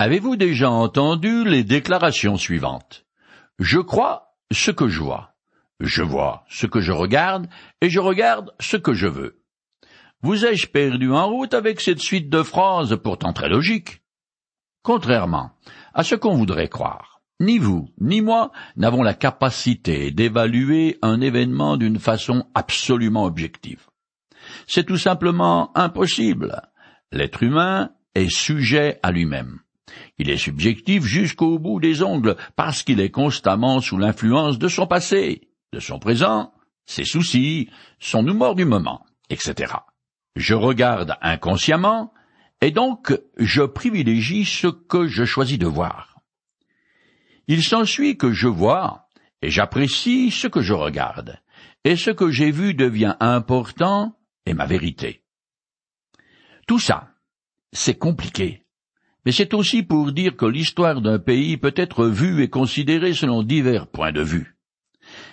Avez-vous déjà entendu les déclarations suivantes? Je crois ce que je vois, je vois ce que je regarde, et je regarde ce que je veux. Vous ai-je perdu en route avec cette suite de phrases pourtant très logiques? Contrairement à ce qu'on voudrait croire, ni vous, ni moi n'avons la capacité d'évaluer un événement d'une façon absolument objective. C'est tout simplement impossible. L'être humain est sujet à lui-même. Il est subjectif jusqu'au bout des ongles parce qu'il est constamment sous l'influence de son passé, de son présent, ses soucis, son humour du moment, etc. Je regarde inconsciemment, et donc je privilégie ce que je choisis de voir. Il s'ensuit que je vois, et j'apprécie ce que je regarde, et ce que j'ai vu devient important et ma vérité. Tout ça, c'est compliqué, mais c'est aussi pour dire que l'histoire d'un pays peut être vue et considérée selon divers points de vue.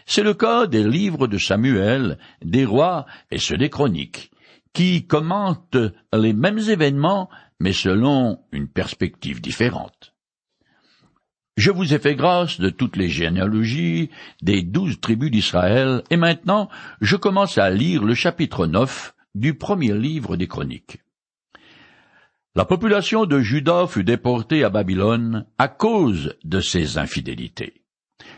C'est le cas des livres de Samuel, des rois et ceux des chroniques, qui commentent les mêmes événements, mais selon une perspective différente. Je vous ai fait grâce de toutes les généalogies des douze tribus d'Israël, et maintenant je commence à lire le chapitre neuf du premier livre des Chroniques. La population de Juda fut déportée à Babylone à cause de ses infidélités.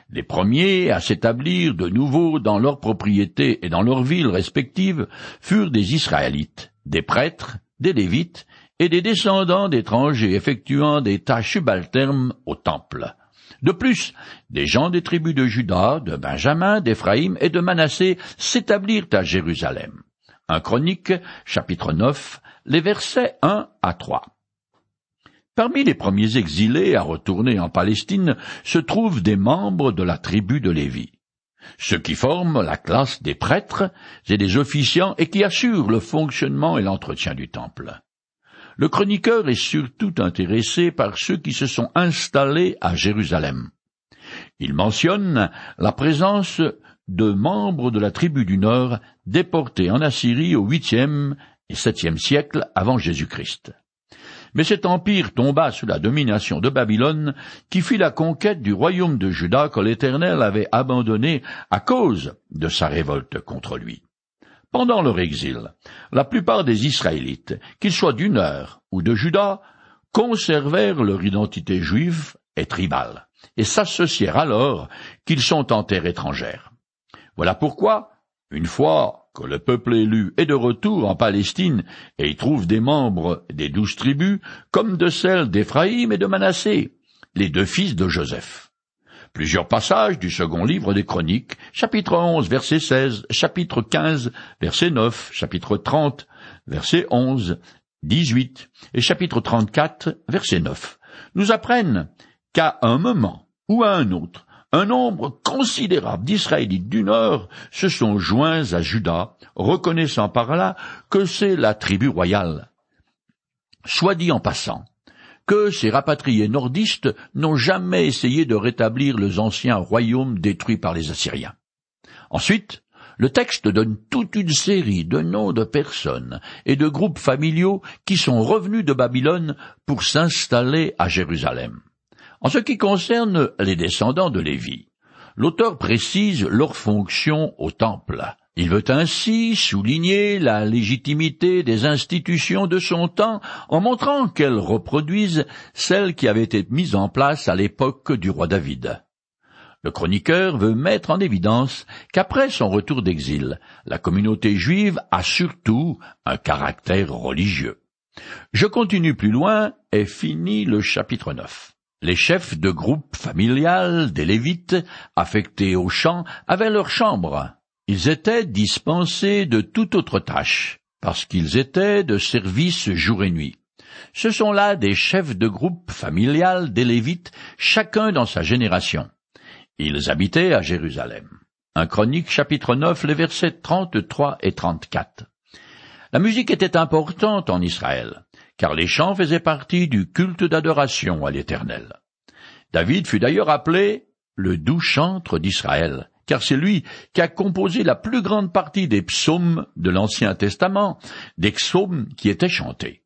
Les premiers à s'établir de nouveau dans leurs propriétés et dans leurs villes respectives furent des Israélites, des prêtres, des Lévites et des descendants d'étrangers effectuant des tâches subalternes au temple. De plus, des gens des tribus de Juda, de Benjamin, d'Éphraïm et de Manassé s'établirent à Jérusalem. Un chronique, chapitre 9, les versets 1 à 3. Parmi les premiers exilés à retourner en Palestine se trouvent des membres de la tribu de Lévi, ceux qui forment la classe des prêtres et des officiants et qui assurent le fonctionnement et l'entretien du temple. Le chroniqueur est surtout intéressé par ceux qui se sont installés à Jérusalem. Il mentionne la présence de membres de la tribu du Nord déportés en Assyrie au huitième et septième siècle avant Jésus-Christ. Mais cet empire tomba sous la domination de Babylone, qui fit la conquête du royaume de Juda que l'Éternel avait abandonné à cause de sa révolte contre lui. Pendant leur exil, la plupart des Israélites, qu'ils soient du Nord ou de Juda, conservèrent leur identité juive et tribale, et s'associèrent alors qu'ils sont en terre étrangère. Voilà pourquoi, une fois que le peuple élu est de retour en Palestine et y trouve des membres des douze tribus, comme de celles d'Éphraïm et de Manassé, les deux fils de Joseph. Plusieurs passages du second livre des Chroniques, chapitre 11, verset 16, chapitre 15, verset 9, chapitre 30, verset 11, 18 et chapitre 34, verset 9, nous apprennent qu'à un moment ou à un autre, un nombre considérable d'Israélites du Nord se sont joints à Juda, reconnaissant par là que c'est la tribu royale. Soit dit en passant, que ces rapatriés nordistes n'ont jamais essayé de rétablir les anciens royaumes détruits par les Assyriens. Ensuite, le texte donne toute une série de noms de personnes et de groupes familiaux qui sont revenus de Babylone pour s'installer à Jérusalem. En ce qui concerne les descendants de Lévi, l'auteur précise leur fonction au temple. Il veut ainsi souligner la légitimité des institutions de son temps en montrant qu'elles reproduisent celles qui avaient été mises en place à l'époque du roi David. Le chroniqueur veut mettre en évidence qu'après son retour d'exil, la communauté juive a surtout un caractère religieux. Je continue plus loin et finis le chapitre 9. Les chefs de groupe familial des Lévites, affectés au champ, avaient leur chambre. Ils étaient dispensés de toute autre tâche, parce qu'ils étaient de service jour et nuit. Ce sont là des chefs de groupe familial des Lévites, chacun dans sa génération. Ils habitaient à Jérusalem. Un chronique chapitre 9, les versets 33 et 34. La musique était importante en Israël car les chants faisaient partie du culte d'adoration à l'Éternel. David fut d'ailleurs appelé le doux chantre d'Israël, car c'est lui qui a composé la plus grande partie des psaumes de l'Ancien Testament, des psaumes qui étaient chantés.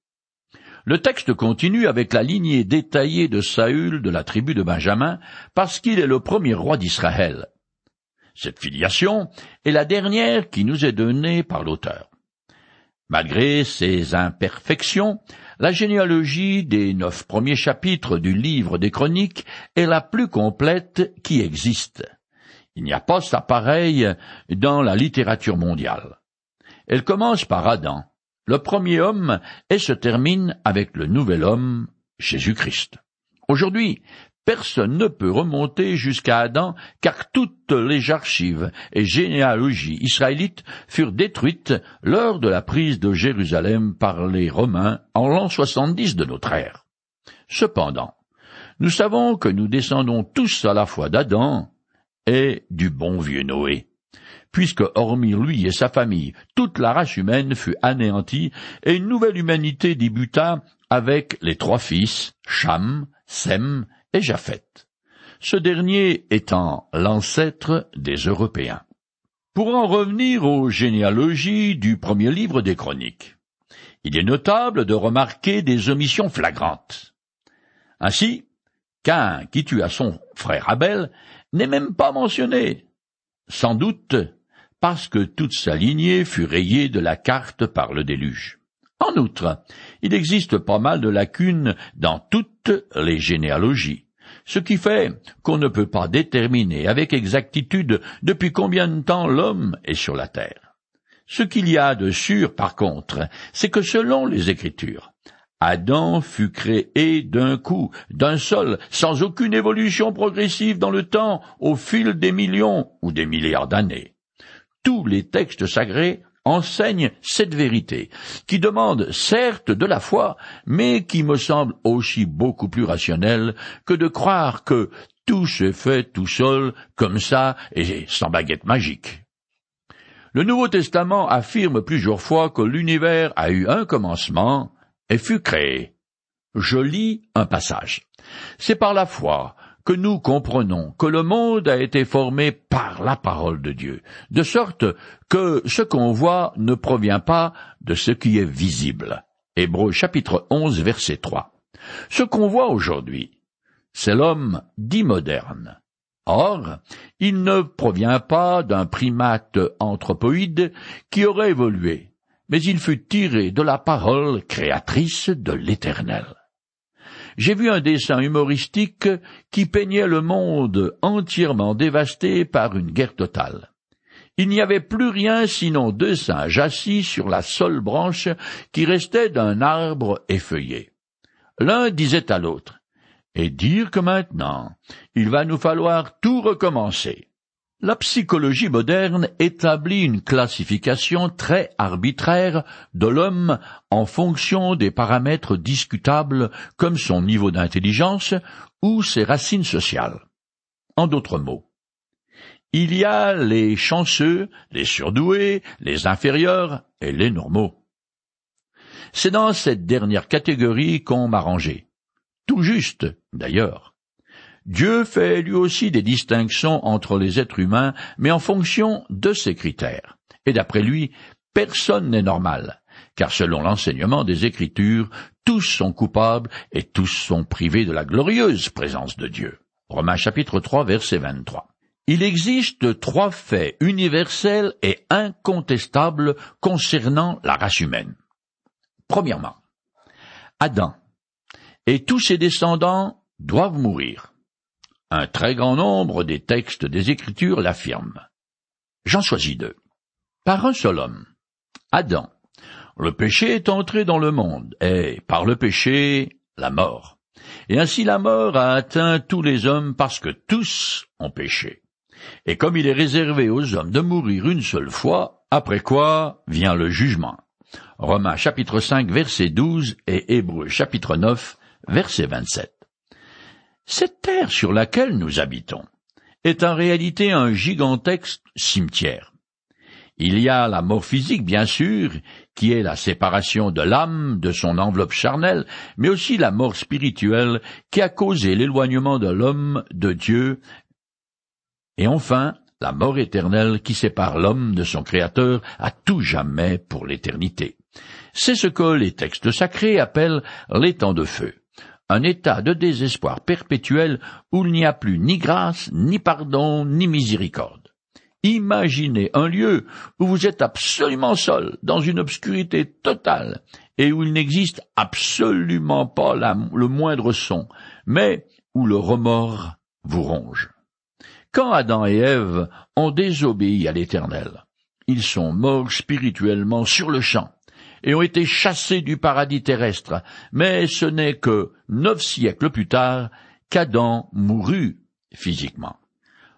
Le texte continue avec la lignée détaillée de Saül de la tribu de Benjamin, parce qu'il est le premier roi d'Israël. Cette filiation est la dernière qui nous est donnée par l'auteur. Malgré ses imperfections, la généalogie des neuf premiers chapitres du livre des chroniques est la plus complète qui existe. Il n'y a pas sa pareille dans la littérature mondiale. Elle commence par Adam, le premier homme, et se termine avec le nouvel homme, Jésus-Christ. Aujourd'hui, personne ne peut remonter jusqu'à Adam, car toutes les archives et généalogies israélites furent détruites lors de la prise de Jérusalem par les Romains en l'an 70 de notre ère. Cependant, nous savons que nous descendons tous à la fois d'Adam et du bon vieux Noé puisque hormis lui et sa famille, toute la race humaine fut anéantie, et une nouvelle humanité débuta avec les trois fils, Cham, Sem et ce dernier étant l'ancêtre des Européens. Pour en revenir aux généalogies du premier livre des Chroniques, il est notable de remarquer des omissions flagrantes. Ainsi, Cain, qui tua son frère Abel, n'est même pas mentionné. Sans doute parce que toute sa lignée fut rayée de la carte par le déluge. En outre, il existe pas mal de lacunes dans toutes les généalogies, ce qui fait qu'on ne peut pas déterminer avec exactitude depuis combien de temps l'homme est sur la terre. Ce qu'il y a de sûr, par contre, c'est que selon les Écritures, Adam fut créé d'un coup, d'un seul, sans aucune évolution progressive dans le temps, au fil des millions ou des milliards d'années tous les textes sacrés enseignent cette vérité, qui demande certes de la foi, mais qui me semble aussi beaucoup plus rationnelle que de croire que tout se fait tout seul, comme ça, et sans baguette magique. Le Nouveau Testament affirme plusieurs fois que l'univers a eu un commencement et fut créé. Je lis un passage. C'est par la foi que nous comprenons que le monde a été formé par la parole de Dieu, de sorte que ce qu'on voit ne provient pas de ce qui est visible. Hébreux chapitre 11 verset 3. Ce qu'on voit aujourd'hui, c'est l'homme dit moderne. Or, il ne provient pas d'un primate anthropoïde qui aurait évolué, mais il fut tiré de la parole créatrice de l'Éternel j'ai vu un dessin humoristique qui peignait le monde entièrement dévasté par une guerre totale. Il n'y avait plus rien sinon deux singes assis sur la seule branche qui restait d'un arbre effeuillé. L'un disait à l'autre, et dire que maintenant, il va nous falloir tout recommencer. La psychologie moderne établit une classification très arbitraire de l'homme en fonction des paramètres discutables comme son niveau d'intelligence ou ses racines sociales. En d'autres mots, il y a les chanceux, les surdoués, les inférieurs et les normaux. C'est dans cette dernière catégorie qu'on m'a rangé. Tout juste, d'ailleurs. Dieu fait lui aussi des distinctions entre les êtres humains, mais en fonction de ses critères. Et d'après lui, personne n'est normal, car selon l'enseignement des Écritures, tous sont coupables et tous sont privés de la glorieuse présence de Dieu. Romains chapitre 3 verset 23. Il existe trois faits universels et incontestables concernant la race humaine. Premièrement, Adam et tous ses descendants doivent mourir. Un très grand nombre des textes des Écritures l'affirment. J'en choisis deux. Par un seul homme, Adam, le péché est entré dans le monde, et par le péché, la mort. Et ainsi la mort a atteint tous les hommes parce que tous ont péché. Et comme il est réservé aux hommes de mourir une seule fois, après quoi vient le jugement. Romains chapitre 5 verset 12 et Hébreux chapitre 9 verset 27. Cette terre sur laquelle nous habitons est en réalité un gigantesque cimetière. Il y a la mort physique, bien sûr, qui est la séparation de l'âme de son enveloppe charnelle, mais aussi la mort spirituelle qui a causé l'éloignement de l'homme de Dieu, et enfin la mort éternelle qui sépare l'homme de son Créateur à tout jamais pour l'éternité. C'est ce que les textes sacrés appellent les temps de feu, un état de désespoir perpétuel où il n'y a plus ni grâce, ni pardon, ni miséricorde. Imaginez un lieu où vous êtes absolument seul, dans une obscurité totale, et où il n'existe absolument pas le moindre son, mais où le remords vous ronge. Quand Adam et Ève ont désobéi à l'Éternel, ils sont morts spirituellement sur le champ et ont été chassés du paradis terrestre, mais ce n'est que neuf siècles plus tard qu'Adam mourut physiquement.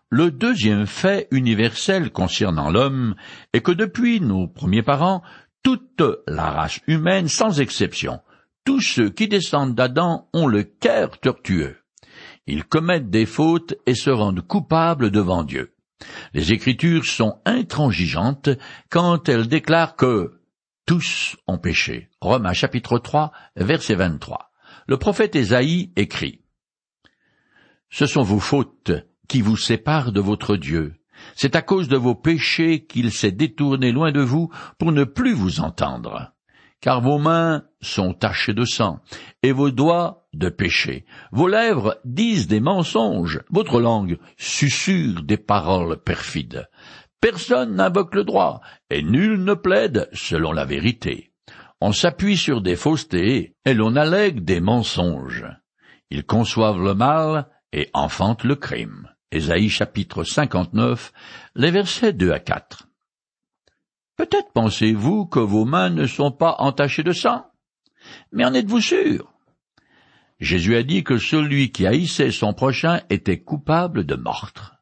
Le deuxième fait universel concernant l'homme est que depuis nos premiers parents, toute la race humaine, sans exception, tous ceux qui descendent d'Adam ont le cœur tortueux. Ils commettent des fautes et se rendent coupables devant Dieu. Les Écritures sont intransigeantes quand elles déclarent que tous ont péché. Romains chapitre 3, verset 23. Le prophète Ésaïe écrit Ce sont vos fautes qui vous séparent de votre Dieu. C'est à cause de vos péchés qu'il s'est détourné loin de vous pour ne plus vous entendre. Car vos mains sont tachées de sang, et vos doigts de péché. Vos lèvres disent des mensonges, votre langue susurre des paroles perfides. Personne n'invoque le droit, et nul ne plaide selon la vérité. On s'appuie sur des faussetés, et l'on allègue des mensonges. Ils conçoivent le mal et enfantent le crime. Ésaïe chapitre 59, les versets 2 à 4. Peut-être pensez-vous que vos mains ne sont pas entachées de sang? Mais en êtes-vous sûr? Jésus a dit que celui qui haïssait son prochain était coupable de meurtre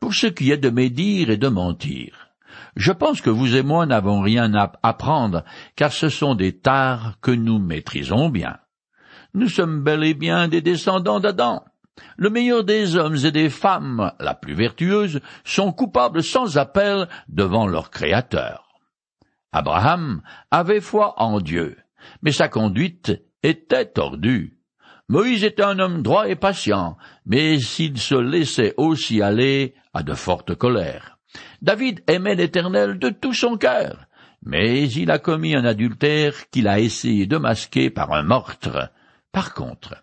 pour ce qui est de médire et de mentir. Je pense que vous et moi n'avons rien à apprendre, car ce sont des tares que nous maîtrisons bien. Nous sommes bel et bien des descendants d'Adam. Le meilleur des hommes et des femmes, la plus vertueuse, sont coupables sans appel devant leur Créateur. Abraham avait foi en Dieu, mais sa conduite était tordue. Moïse était un homme droit et patient, mais s'il se laissait aussi aller à de fortes colères. David aimait l'Éternel de tout son cœur, mais il a commis un adultère qu'il a essayé de masquer par un meurtre. Par contre,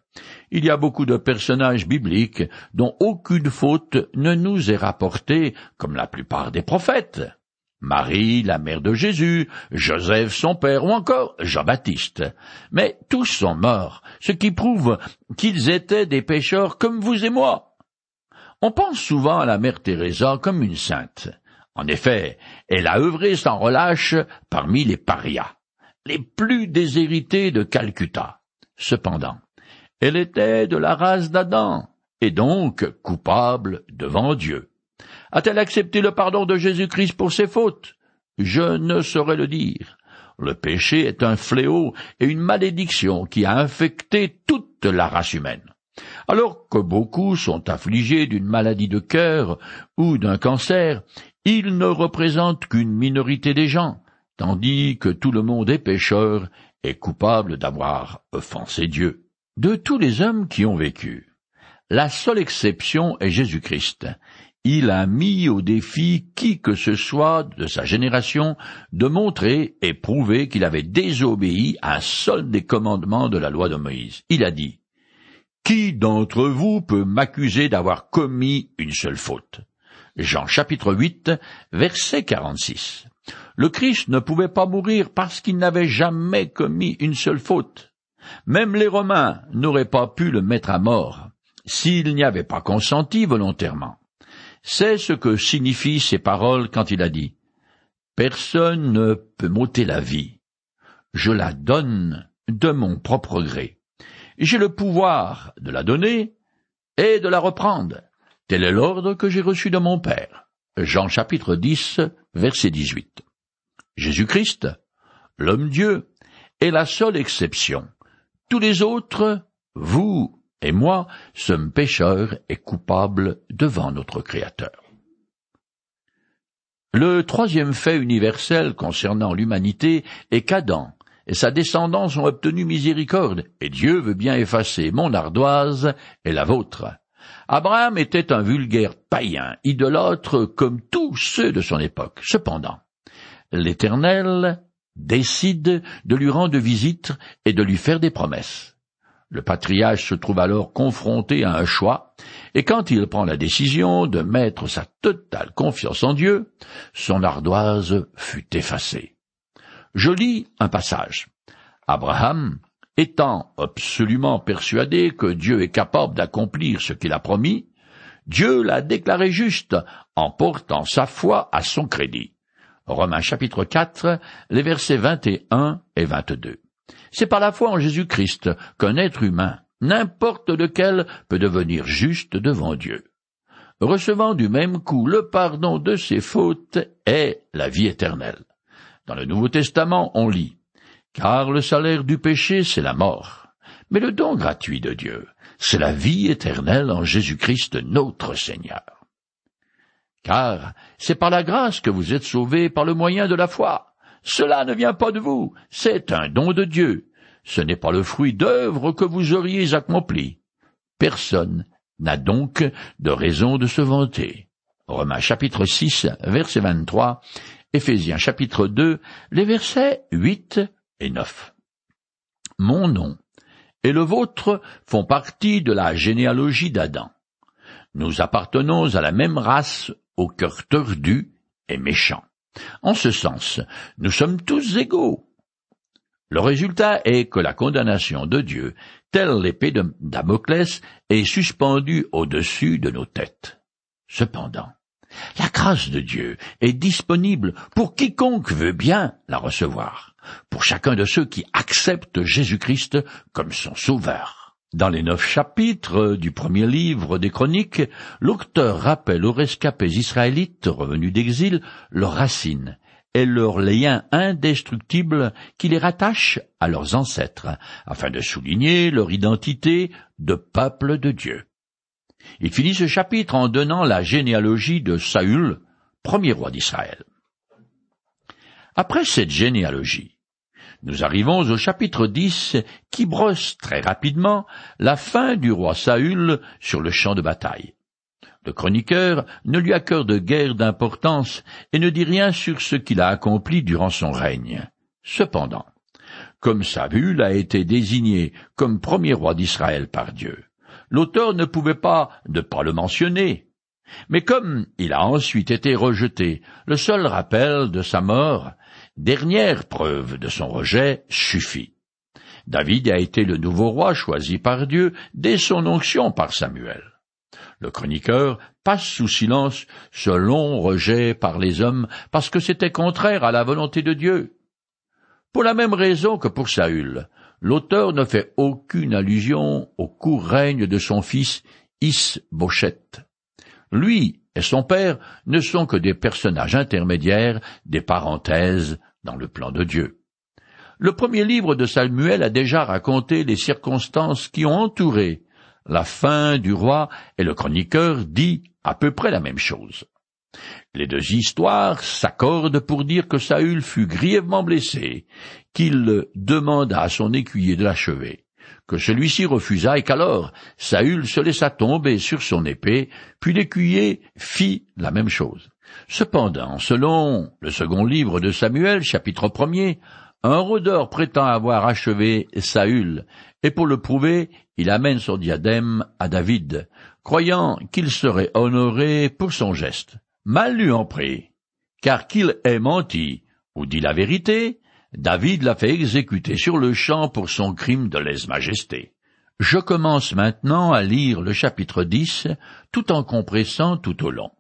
il y a beaucoup de personnages bibliques dont aucune faute ne nous est rapportée, comme la plupart des prophètes. Marie, la mère de Jésus, Joseph, son père, ou encore Jean-Baptiste. Mais tous sont morts, ce qui prouve qu'ils étaient des pécheurs comme vous et moi. On pense souvent à la mère Teresa comme une sainte. En effet, elle a œuvré sans relâche parmi les parias, les plus déshérités de Calcutta. Cependant, elle était de la race d'Adam, et donc coupable devant Dieu. A-t-elle accepté le pardon de Jésus-Christ pour ses fautes? Je ne saurais le dire. Le péché est un fléau et une malédiction qui a infecté toute la race humaine. Alors que beaucoup sont affligés d'une maladie de cœur ou d'un cancer, ils ne représentent qu'une minorité des gens, tandis que tout le monde est pécheur et coupable d'avoir offensé Dieu. De tous les hommes qui ont vécu, la seule exception est Jésus-Christ, il a mis au défi qui que ce soit de sa génération de montrer et prouver qu'il avait désobéi à un seul des commandements de la loi de Moïse. Il a dit Qui d'entre vous peut m'accuser d'avoir commis une seule faute? Jean chapitre 8, verset 46. Le Christ ne pouvait pas mourir parce qu'il n'avait jamais commis une seule faute. Même les Romains n'auraient pas pu le mettre à mort s'il n'y avait pas consenti volontairement. C'est ce que signifient ces paroles quand il a dit Personne ne peut m'ôter la vie. Je la donne de mon propre gré. J'ai le pouvoir de la donner et de la reprendre. Tel est l'ordre que j'ai reçu de mon Père. Jean chapitre 10, verset 18. Jésus-Christ, l'homme Dieu, est la seule exception. Tous les autres, vous et moi sommes pécheurs et coupables devant notre Créateur. Le troisième fait universel concernant l'humanité est qu'Adam et sa descendance ont obtenu miséricorde, et Dieu veut bien effacer mon ardoise et la vôtre. Abraham était un vulgaire païen, idolâtre comme tous ceux de son époque. Cependant, l'Éternel décide de lui rendre visite et de lui faire des promesses. Le patriarche se trouve alors confronté à un choix, et quand il prend la décision de mettre sa totale confiance en Dieu, son ardoise fut effacée. Je lis un passage. Abraham, étant absolument persuadé que Dieu est capable d'accomplir ce qu'il a promis, Dieu l'a déclaré juste en portant sa foi à son crédit. Romains chapitre 4, les versets 21 et 22. C'est par la foi en Jésus-Christ qu'un être humain, n'importe lequel, peut devenir juste devant Dieu. Recevant du même coup le pardon de ses fautes et la vie éternelle. Dans le Nouveau Testament, on lit Car le salaire du péché, c'est la mort. Mais le don gratuit de Dieu, c'est la vie éternelle en Jésus-Christ notre Seigneur. Car c'est par la grâce que vous êtes sauvés par le moyen de la foi. Cela ne vient pas de vous, c'est un don de Dieu. Ce n'est pas le fruit d'œuvres que vous auriez accompli. Personne n'a donc de raison de se vanter. Romains chapitre 6, verset 23, Éphésiens chapitre 2, les versets 8 et 9. Mon nom et le vôtre font partie de la généalogie d'Adam. Nous appartenons à la même race au cœur tordu et méchant. En ce sens, nous sommes tous égaux. Le résultat est que la condamnation de Dieu, telle l'épée de Damoclès, est suspendue au-dessus de nos têtes. Cependant, la grâce de Dieu est disponible pour quiconque veut bien la recevoir, pour chacun de ceux qui acceptent Jésus-Christ comme son sauveur. Dans les neuf chapitres du premier livre des Chroniques, l'auteur rappelle aux rescapés israélites revenus d'exil leurs racines et leurs liens indestructibles qui les rattachent à leurs ancêtres, afin de souligner leur identité de peuple de Dieu. Il finit ce chapitre en donnant la généalogie de Saül, premier roi d'Israël. Après cette généalogie, nous arrivons au chapitre 10 qui brosse très rapidement la fin du roi Saül sur le champ de bataille. Le chroniqueur ne lui accorde guère d'importance et ne dit rien sur ce qu'il a accompli durant son règne. Cependant, comme Saül a été désigné comme premier roi d'Israël par Dieu, l'auteur ne pouvait pas ne pas le mentionner. Mais comme il a ensuite été rejeté, le seul rappel de sa mort dernière preuve de son rejet suffit. David a été le nouveau roi choisi par Dieu dès son onction par Samuel. Le chroniqueur passe sous silence ce long rejet par les hommes parce que c'était contraire à la volonté de Dieu. Pour la même raison que pour Saül, l'auteur ne fait aucune allusion au court règne de son fils Is-Bochet. Lui et son père ne sont que des personnages intermédiaires, des parenthèses dans le plan de Dieu. Le premier livre de Samuel a déjà raconté les circonstances qui ont entouré la fin du roi et le chroniqueur dit à peu près la même chose. Les deux histoires s'accordent pour dire que Saül fut grièvement blessé, qu'il demanda à son écuyer de l'achever, que celui-ci refusa et qu'alors Saül se laissa tomber sur son épée, puis l'écuyer fit la même chose. Cependant, selon le second livre de Samuel, chapitre premier, un rôdeur prétend avoir achevé Saül, et pour le prouver, il amène son diadème à David, croyant qu'il serait honoré pour son geste. Mal lui en prie, car qu'il ait menti ou dit la vérité, David l'a fait exécuter sur le champ pour son crime de lèse-majesté. Je commence maintenant à lire le chapitre 10 tout en compressant tout au long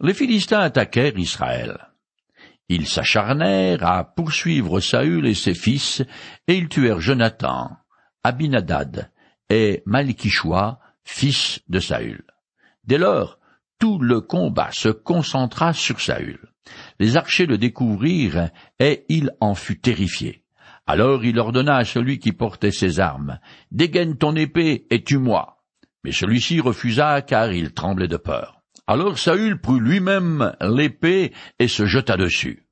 les Philistins attaquèrent Israël. Ils s'acharnèrent à poursuivre Saül et ses fils, et ils tuèrent Jonathan, Abinadad et Malikishua, fils de Saül. Dès lors, tout le combat se concentra sur Saül. Les archers le découvrirent, et il en fut terrifié. Alors il ordonna à celui qui portait ses armes, Dégaine ton épée et tue-moi. Mais celui-ci refusa car il tremblait de peur. Alors Saül prit lui-même l'épée et se jeta dessus.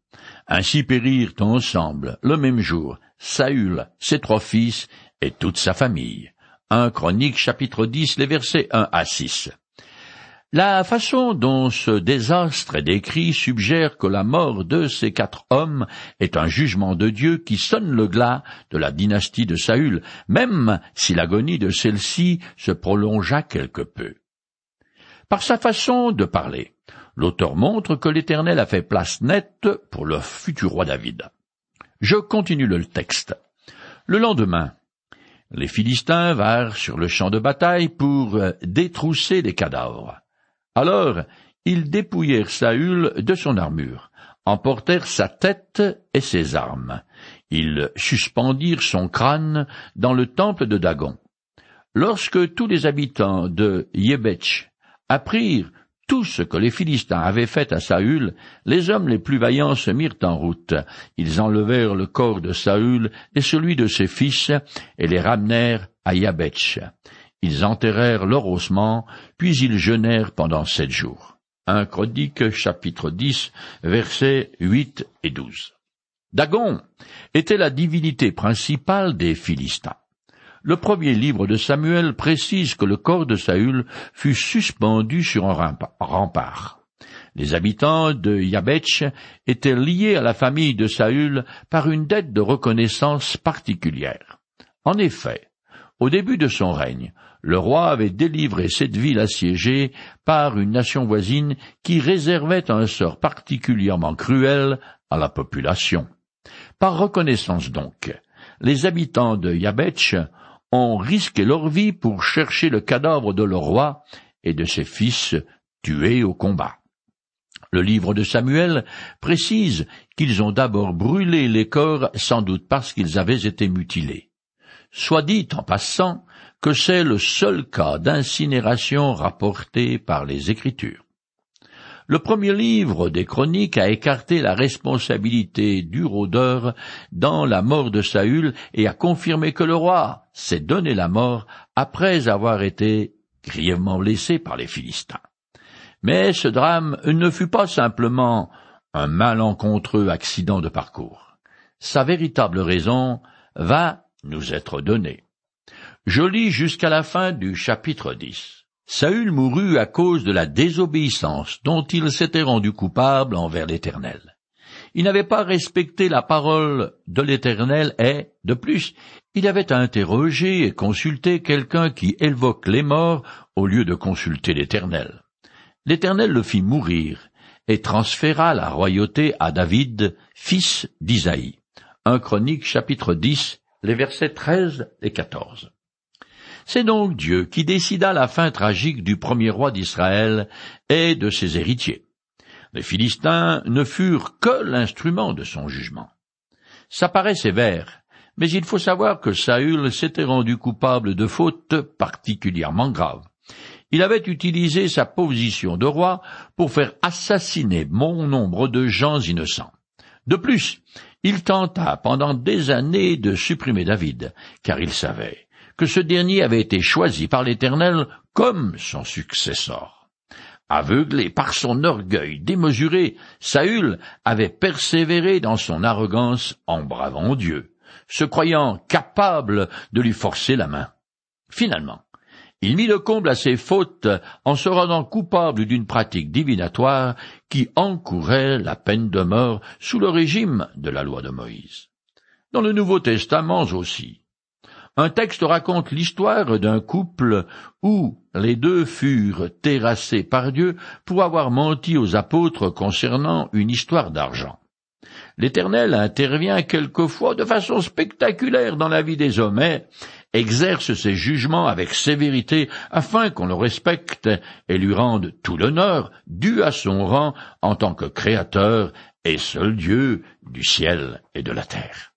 Ainsi périrent ensemble, le même jour, Saül, ses trois fils et toute sa famille. Chronique chapitre 10, les versets 1 à 6. La façon dont ce désastre est décrit suggère que la mort de ces quatre hommes est un jugement de Dieu qui sonne le glas de la dynastie de Saül, même si l'agonie de celle-ci se prolongea quelque peu. Par sa façon de parler, l'auteur montre que l'Éternel a fait place nette pour le futur roi David. Je continue le texte. Le lendemain, les Philistins vinrent sur le champ de bataille pour détrousser les cadavres. Alors ils dépouillèrent Saül de son armure, emportèrent sa tête et ses armes. Ils suspendirent son crâne dans le temple de Dagon. Lorsque tous les habitants de Yébetch apprirent tout ce que les Philistins avaient fait à Saül, les hommes les plus vaillants se mirent en route. Ils enlevèrent le corps de Saül et celui de ses fils, et les ramenèrent à Yabetch. Ils enterrèrent leur ossement, puis ils jeûnèrent pendant sept jours. Un Chronique chapitre 10 versets 8 et 12. Dagon était la divinité principale des Philistins. Le premier livre de Samuel précise que le corps de Saül fut suspendu sur un rempart. Les habitants de Yabetch étaient liés à la famille de Saül par une dette de reconnaissance particulière. En effet, au début de son règne, le roi avait délivré cette ville assiégée par une nation voisine qui réservait un sort particulièrement cruel à la population. Par reconnaissance donc, les habitants de Yabetch ont risqué leur vie pour chercher le cadavre de leur roi et de ses fils tués au combat. Le livre de Samuel précise qu'ils ont d'abord brûlé les corps sans doute parce qu'ils avaient été mutilés. Soit dit en passant que c'est le seul cas d'incinération rapporté par les Écritures. Le premier livre des Chroniques a écarté la responsabilité du rôdeur dans la mort de Saül et a confirmé que le roi s'est donné la mort après avoir été grièvement blessé par les Philistins. Mais ce drame ne fut pas simplement un malencontreux accident de parcours. Sa véritable raison va nous être donnée. Je lis jusqu'à la fin du chapitre 10. Saül mourut à cause de la désobéissance dont il s'était rendu coupable envers l'Éternel. Il n'avait pas respecté la parole de l'Éternel et, de plus, il avait interrogé et consulté quelqu'un qui évoque les morts au lieu de consulter l'Éternel. L'Éternel le fit mourir et transféra la royauté à David, fils d'Isaïe. Un Chronique chapitre 10, les versets 13 et 14. C'est donc Dieu qui décida la fin tragique du premier roi d'Israël et de ses héritiers. Les Philistins ne furent que l'instrument de son jugement. Ça paraît sévère, mais il faut savoir que Saül s'était rendu coupable de fautes particulièrement graves. Il avait utilisé sa position de roi pour faire assassiner bon nombre de gens innocents. De plus, il tenta pendant des années de supprimer David, car il savait que ce dernier avait été choisi par l'Éternel comme son successeur. Aveuglé par son orgueil démesuré, Saül avait persévéré dans son arrogance en bravant Dieu, se croyant capable de lui forcer la main. Finalement, il mit le comble à ses fautes en se rendant coupable d'une pratique divinatoire qui encourait la peine de mort sous le régime de la loi de Moïse. Dans le Nouveau Testament aussi, un texte raconte l'histoire d'un couple où les deux furent terrassés par Dieu pour avoir menti aux apôtres concernant une histoire d'argent. L'Éternel intervient quelquefois de façon spectaculaire dans la vie des hommes exerce ses jugements avec sévérité afin qu'on le respecte et lui rende tout l'honneur dû à son rang en tant que créateur et seul Dieu du ciel et de la terre.